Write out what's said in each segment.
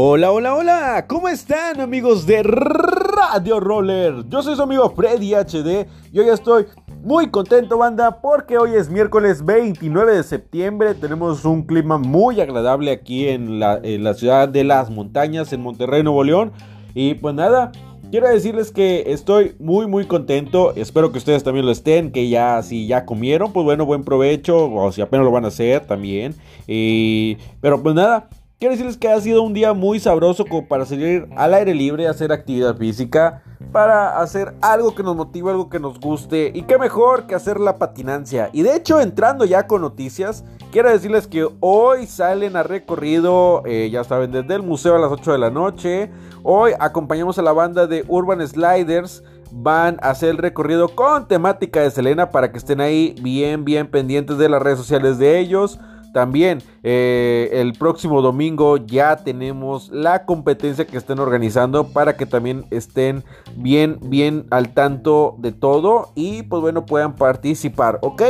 Hola, hola, hola, ¿cómo están amigos de Radio Roller? Yo soy su amigo Freddy HD y hoy estoy muy contento banda porque hoy es miércoles 29 de septiembre, tenemos un clima muy agradable aquí en la, en la ciudad de las montañas, en Monterrey, Nuevo León. Y pues nada, quiero decirles que estoy muy muy contento, espero que ustedes también lo estén, que ya si ya comieron, pues bueno, buen provecho, o si apenas lo van a hacer también. Y, pero pues nada. Quiero decirles que ha sido un día muy sabroso como para salir al aire libre, hacer actividad física, para hacer algo que nos motive, algo que nos guste. Y qué mejor que hacer la patinancia. Y de hecho, entrando ya con noticias, quiero decirles que hoy salen a recorrido, eh, ya saben, desde el museo a las 8 de la noche. Hoy acompañamos a la banda de Urban Sliders. Van a hacer el recorrido con temática de Selena para que estén ahí bien, bien pendientes de las redes sociales de ellos. También eh, el próximo domingo ya tenemos la competencia que estén organizando para que también estén bien, bien al tanto de todo y pues bueno puedan participar, ¿ok?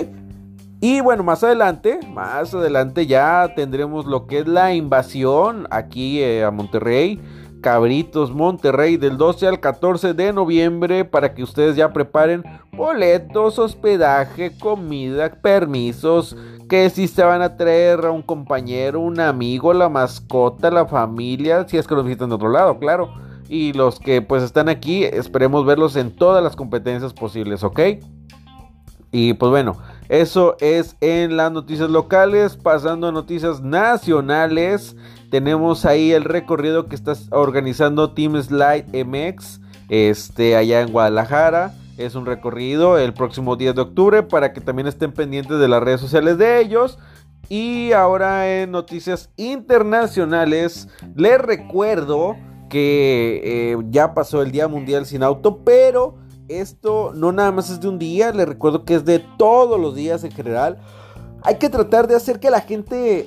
Y bueno, más adelante, más adelante ya tendremos lo que es la invasión aquí eh, a Monterrey. Cabritos Monterrey del 12 al 14 de noviembre para que ustedes ya preparen boletos, hospedaje, comida, permisos, que si se van a traer a un compañero, un amigo, la mascota, la familia, si es que lo visitan de otro lado, claro. Y los que pues están aquí, esperemos verlos en todas las competencias posibles, ¿ok? Y pues bueno, eso es en las noticias locales, pasando a noticias nacionales. Tenemos ahí el recorrido que está organizando Team Slide MX, este, allá en Guadalajara. Es un recorrido el próximo 10 de octubre para que también estén pendientes de las redes sociales de ellos. Y ahora en noticias internacionales, les recuerdo que eh, ya pasó el Día Mundial sin Auto, pero esto no nada más es de un día, les recuerdo que es de todos los días en general. Hay que tratar de hacer que la gente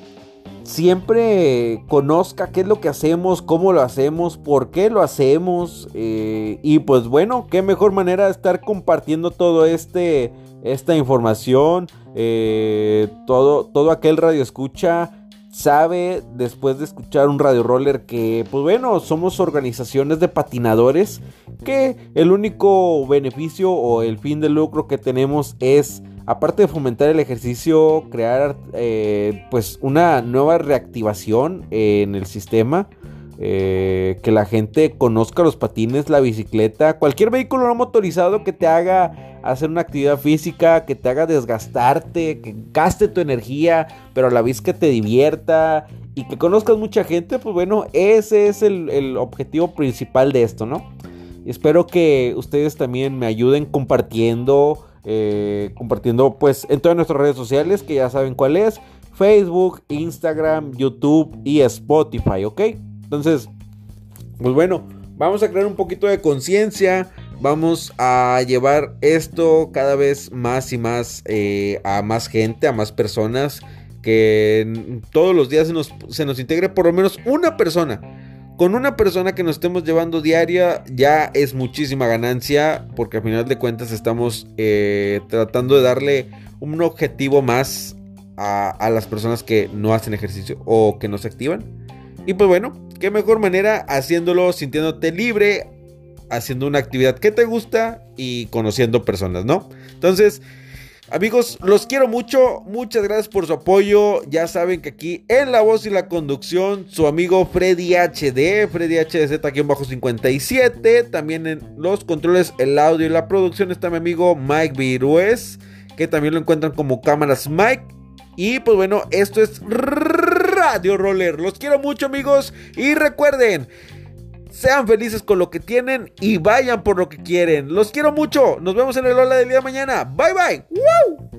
siempre conozca qué es lo que hacemos, cómo lo hacemos, por qué lo hacemos. Eh, y pues bueno, qué mejor manera de estar compartiendo todo este, esta información. Eh, todo, todo aquel radio escucha sabe después de escuchar un radio roller que pues bueno somos organizaciones de patinadores que el único beneficio o el fin de lucro que tenemos es aparte de fomentar el ejercicio, crear eh, pues una nueva reactivación en el sistema. Eh, que la gente conozca los patines, la bicicleta, cualquier vehículo no motorizado que te haga hacer una actividad física, que te haga desgastarte, que gaste tu energía, pero a la vez que te divierta y que conozcas mucha gente, pues bueno, ese es el, el objetivo principal de esto, ¿no? espero que ustedes también me ayuden compartiendo eh, compartiendo pues en todas nuestras redes sociales que ya saben cuál es. Facebook, Instagram, YouTube y Spotify, ¿ok? Entonces, pues bueno, vamos a crear un poquito de conciencia. Vamos a llevar esto cada vez más y más eh, a más gente, a más personas. Que todos los días se nos, se nos integre por lo menos una persona con una persona que nos estemos llevando diaria ya es muchísima ganancia porque al final de cuentas estamos eh, tratando de darle un objetivo más a, las personas que no hacen ejercicio o que no se activan. Y pues bueno, qué mejor manera haciéndolo sintiéndote libre, haciendo una actividad que te gusta y conociendo personas, ¿no? Entonces... Amigos, los quiero mucho. Muchas gracias por su apoyo. Ya saben que aquí en la voz y la conducción, su amigo Freddy HD, Freddy HDZ aquí en bajo 57. También en los controles, el audio y la producción está mi amigo Mike Virués, que también lo encuentran como cámaras Mike. Y pues bueno, esto es Radio Roller. Los quiero mucho, amigos. Y recuerden. Sean felices con lo que tienen y vayan por lo que quieren. Los quiero mucho. Nos vemos en el Hola del día mañana. Bye bye.